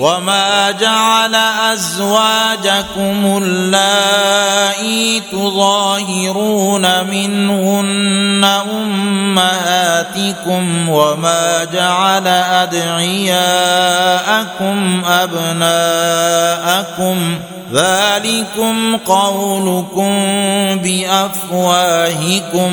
وما جعل ازواجكم اللائي تظاهرون منهن امهاتكم وما جعل ادعياءكم ابناءكم ذلكم قولكم بافواهكم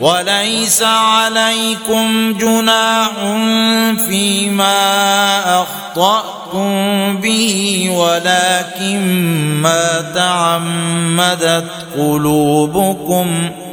وليس عليكم جناح فيما أخطأتم به ولكن ما تعمدت قلوبكم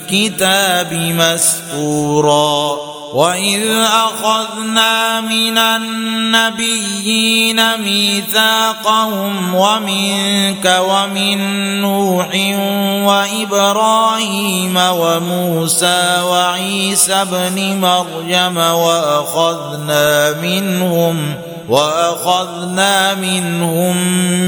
الكتاب مسطورا وإذ أخذنا من النبيين ميثاقهم ومنك ومن نوح وإبراهيم وموسى وعيسى ابن مريم وأخذنا منهم وأخذنا منهم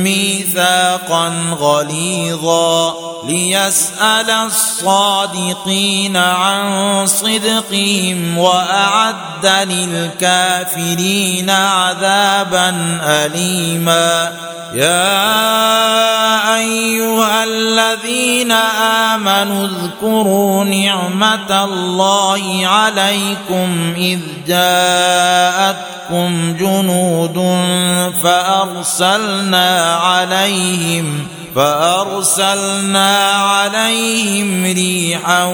ميثاقا غليظا ليسأل الصادقين عن صدقهم وأعد للكافرين عذابا أليما. يا أيها الذين آمنوا اذكروا نعمة الله عليكم إذ جاءتكم جنود فأرسلنا عليهم فأرسلنا عليهم ريحا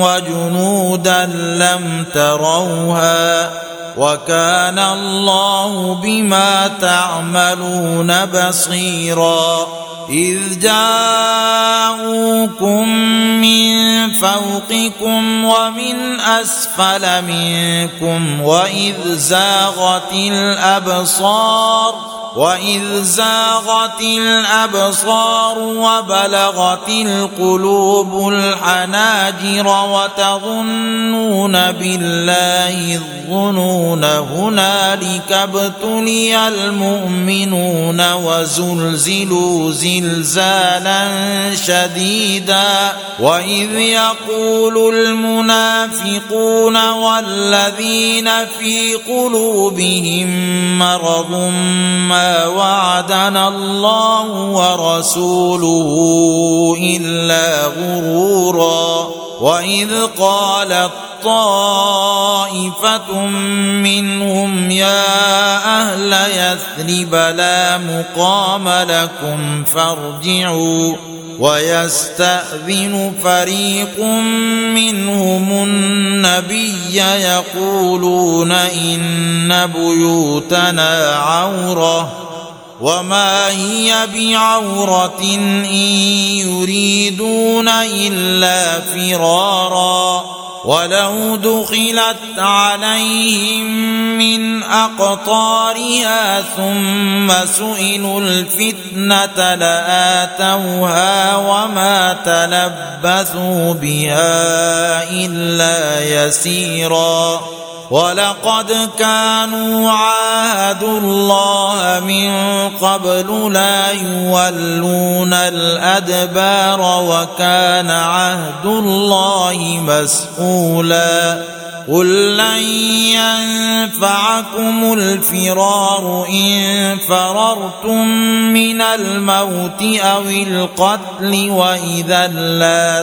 وجنودا لم تروها وكان الله بما تعملون بصيرا إذ جاءوكم من فوقكم ومن أسفل منكم وإذ زاغت الأبصار واذ زاغت الابصار وبلغت القلوب الحناجر وتظنون بالله الظنون هنالك ابتلي المؤمنون وزلزلوا زلزالا شديدا واذ يقول المنافقون والذين في قلوبهم مرض ما وعدنا الله ورسوله إلا غرورا وإذ قالت طائفة منهم يا أهل يثرب لا مقام لكم فارجعوا ويستأذن فريق منهم النبي يقولون إن بيوتنا عورة وما هي بعورة إن يريدون إلا فرارا ولو دخلت عليهم من أقطارها ثم سئلوا الفتنة لآتوها وما تلبثوا بها إلا يسيراً ولقد كانوا عاهدوا الله من قبل لا يولون الأدبار وكان عهد الله مسؤولا قل لن ينفعكم الفرار إن فررتم من الموت أو القتل وإذا لا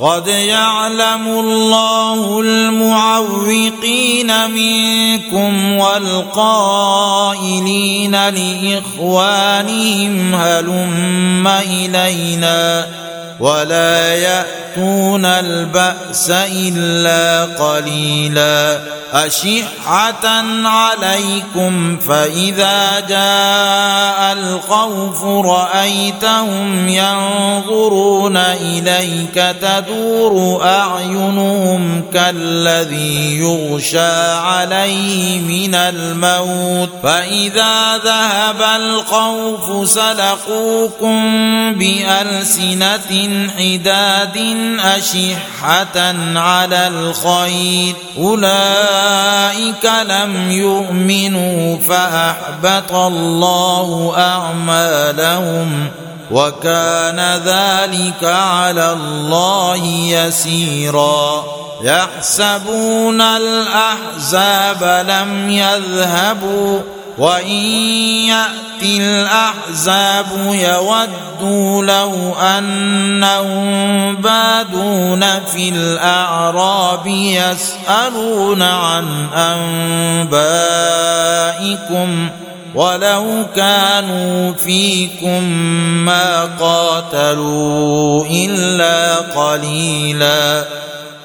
قد يعلم الله المعوقين منكم والقائلين لإخوانهم هلم إلينا ولا يأتون البأس إلا قليلا أشحة عليكم فإذا جاء الخوف رأيتهم ينظرون إليك تدور أعينهم كالذي يغشى عليه من الموت فإذا ذهب الخوف سلقوكم بالسنه حداد أشحة على الخير. أولئك لم يؤمنوا فأحبط الله أعمالهم وكان ذلك على الله يسيرا. يحسبون الأحزاب لم يذهبوا وإن يأتي الأحزاب يودوا لو أنهم بادون في الأعراب يسألون عن أنبائكم ولو كانوا فيكم ما قاتلوا إلا قليلاً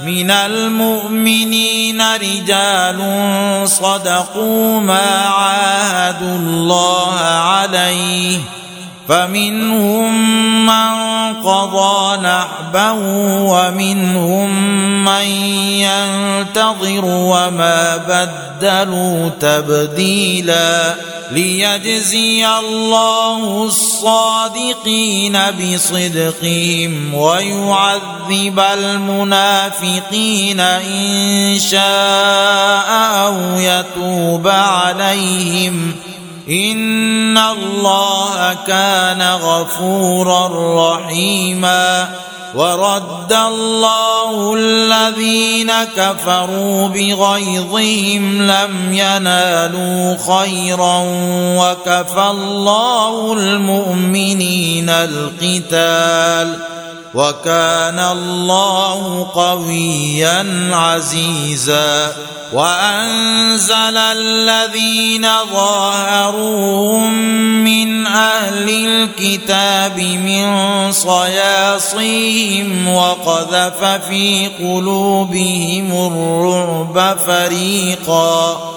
من المؤمنين رجال صدقوا ما عاهدوا الله عليه فمنهم من قضى نحبه ومنهم من ينتظر وما بدلوا تبديلا ليجزي الله الصادقين بصدقهم ويعذب المنافقين إن شاء أو يتوب عليهم ان الله كان غفورا رحيما ورد الله الذين كفروا بغيظهم لم ينالوا خيرا وكفى الله المؤمنين القتال وكان الله قويا عزيزا وأنزل الذين ظاهروهم من أهل الكتاب من صياصيهم وقذف في قلوبهم الرعب فريقا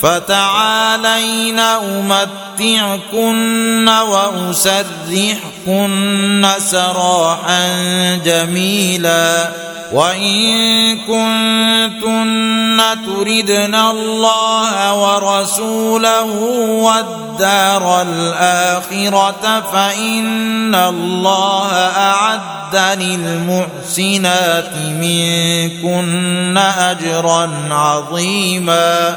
فتعالين أمتعكن وأسرحكن سراحا جميلا وإن كنتن تردن الله ورسوله والدار الآخرة فإن الله أعد للمحسنات منكن أجرا عظيما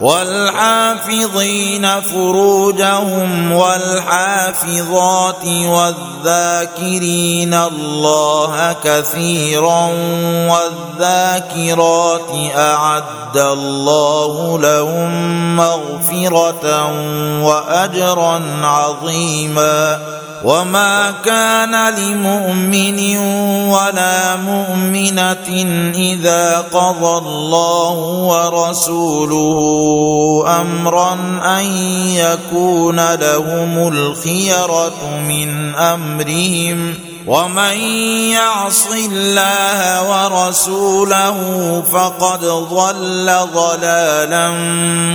والحافظين فروجهم والحافظات والذاكرين الله كثيرا والذاكرات أعد الله لهم مغفرة وأجرا عظيما وما كان لمؤمن ولا مؤمنة إذا قضى الله ورسوله أمرا أن يكون لهم الخيرة من أمرهم ومن يعص الله ورسوله فقد ضل ضلالا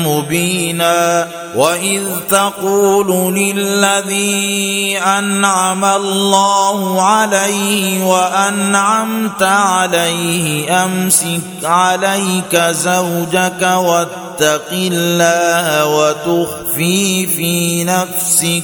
مبينا وإذ تقول للذي أنعم الله عليه وأنعمت عليه أمسك عليك زوجك واتق الله وتخفي في نفسك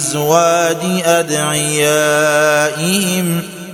ازواج أدعيائهم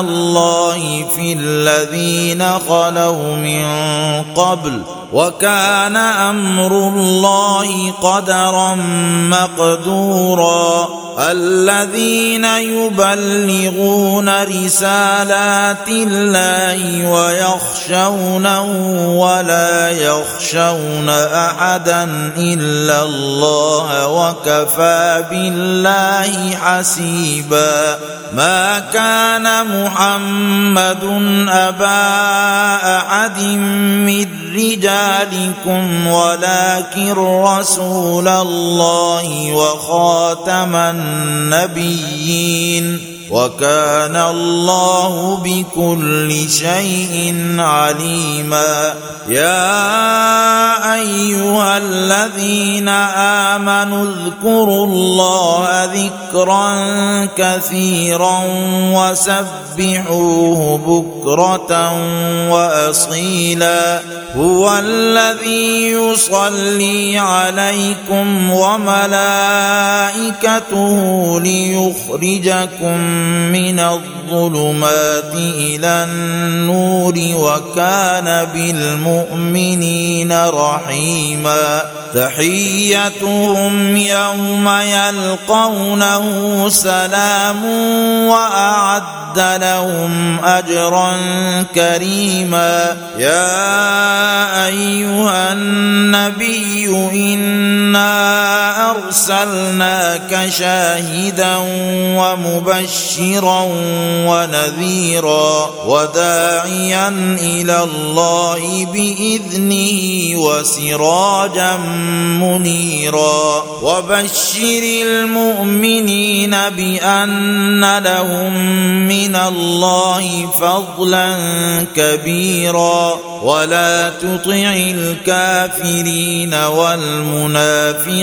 الله في الذين خلوا من قبل وكان أمر الله قدرا مقدورا. الذين يبلغون رسالات الله ويخشونه ولا يخشون أحدا إلا الله وكفى بالله حسيبا. ما كان محمد أبا أحد من رجالكم ولكن رسول الله وخاتم النبيين. وكان الله بكل شيء عليما. يا أيها الذين آمنوا اذكروا الله ذكرا كثيرا وسبحوه بكرة وأصيلا. هو الذي يصلي عليكم وملائكته ليخرجكم من الظلمات إلى النور وكان بالمؤمنين رحيما. تحيتهم يوم يلقونه سلام وأعد لهم أجرا كريما. يا أيها النبي إنا أرسلناك شاهدا ومبشرا ونذيرا وداعيا إلى الله بإذنه وسراجا منيرا وبشر المؤمنين بأن لهم من الله فضلا كبيرا ولا تطع الكافرين والمنافقين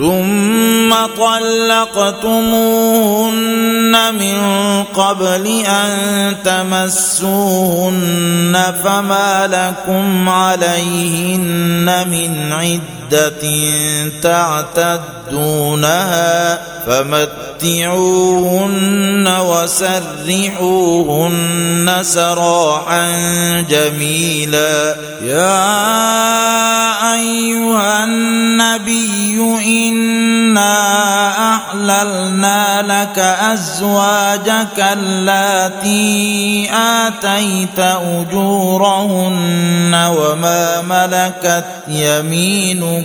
ثم طلقتموهن من قبل أن تمسوهن فما لكم عليهن من عدة تعتدونها فمتعوهن وسرحوهن سراحا جميلا. يا أيها النبي انا احللنا لك ازواجك اللاتي اتيت اجورهن وما ملكت يمينك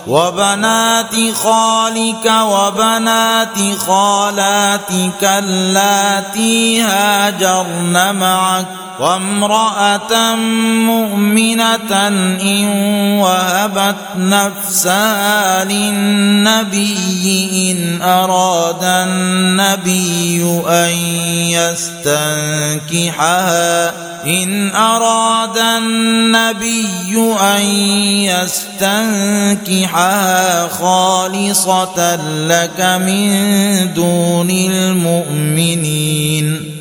وبنات خالك وبنات خالاتك اللاتي هاجرن معك وامرأة مؤمنة إن وهبت نفسها للنبي إن أراد النبي أن يستنكحها إن أراد النبي أن يستنكحها خالصة لك من دون المؤمنين.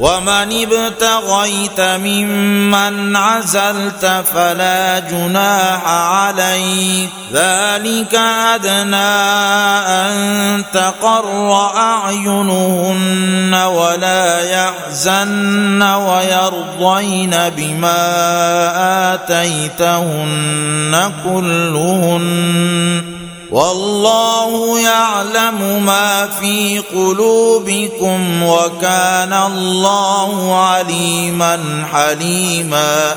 ومن ابتغيت ممن عزلت فلا جناح عليك. ذلك أدنى أن تقر أعينهن ولا يحزن ويرضين بما آتيتهن كلهن. والله يعلم ما في قلوبكم وكان الله عليما حليما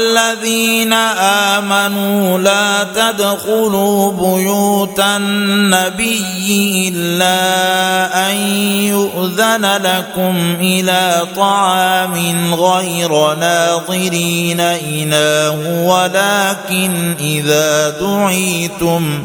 الذين آمنوا لا تدخلوا بيوت النبي إلا أن يؤذن لكم إلى طعام غير ناظرين إناه ولكن إذا دعيتم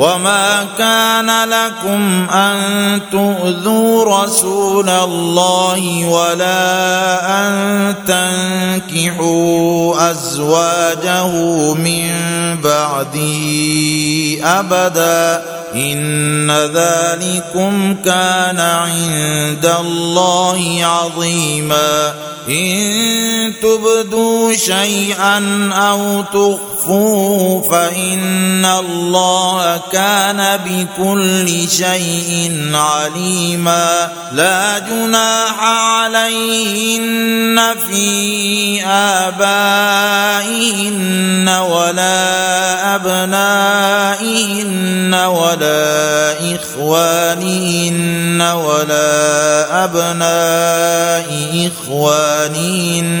وما كان لكم ان تؤذوا رسول الله ولا ان تنكحوا ازواجه من بعدي ابدا ان ذلكم كان عند الله عظيما ان تبدوا شيئا أو تخفوه فإن الله كان بكل شيء عليما. لا جناح عليهن في آبائهن ولا أبنائهن ولا إخوانهن ولا أبناء إخوانهن.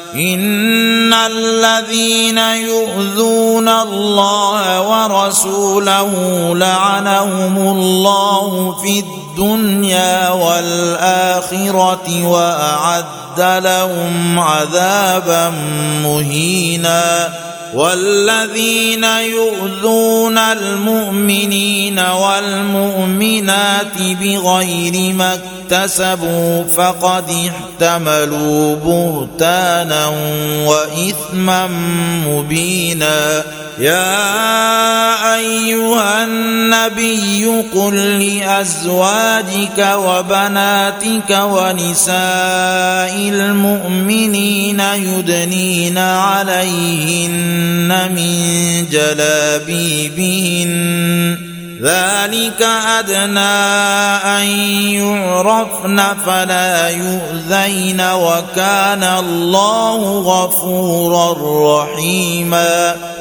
ان الذين يؤذون الله ورسوله لعنهم الله في الدنيا والاخره واعد لهم عذابا مهينا والذين يؤذون المؤمنين والمؤمنات بغير ما اكتسبوا فقد احتملوا بهتانا وإثما مبينا. يا أيها النبي قل لأزواجك وبناتك ونساء المؤمنين يدنين عليهن من جلابيبهن ذلك أدنى أن يعرفن فلا يؤذين وكان الله غفورا رحيما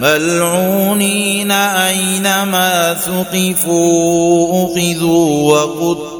ملعونين أينما ثقفوا أخذوا وقتلوا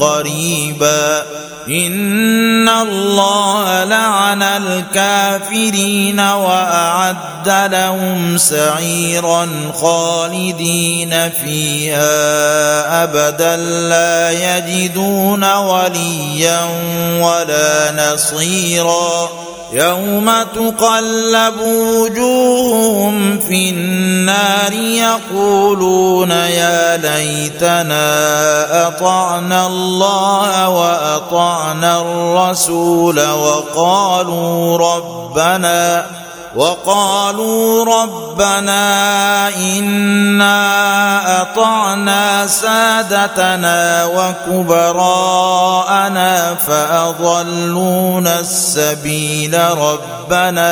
قريبا. إن الله لعن الكافرين وأعد لهم سعيرا خالدين فيها أبدا. لا يجدون وليا ولا نصيرا. يوم تقلب وجوههم في النار يقولون يا ليتنا أطعنا الله وأطعنا الرسول وقالوا ربنا وقالوا ربنا إنا أطعنا سادتنا وكبراءنا فأضلونا السبيل ربنا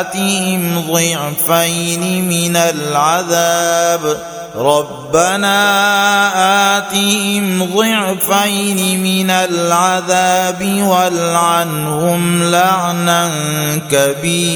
آتهم ضعفين من العذاب ربنا آتهم ضعفين من العذاب والعنهم لعنا كبيرا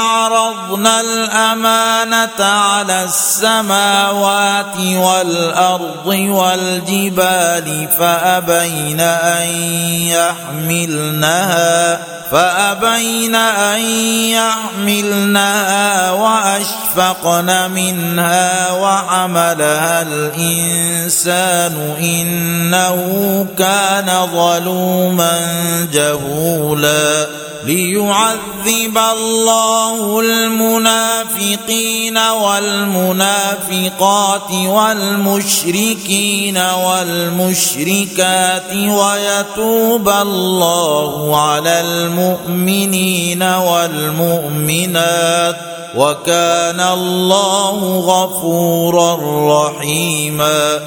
عرضنا الأمانة على السماوات والأرض والجبال فأبين أن يحملنها فأبين أن يحملنها وأشفقن منها وحملها الإنسان إنه كان ظلوما جهولا ليعذب الله المنافقين والمنافقات والمشركين والمشركات ويتوب الله على المؤمنين والمؤمنات وكان الله غفورا رحيما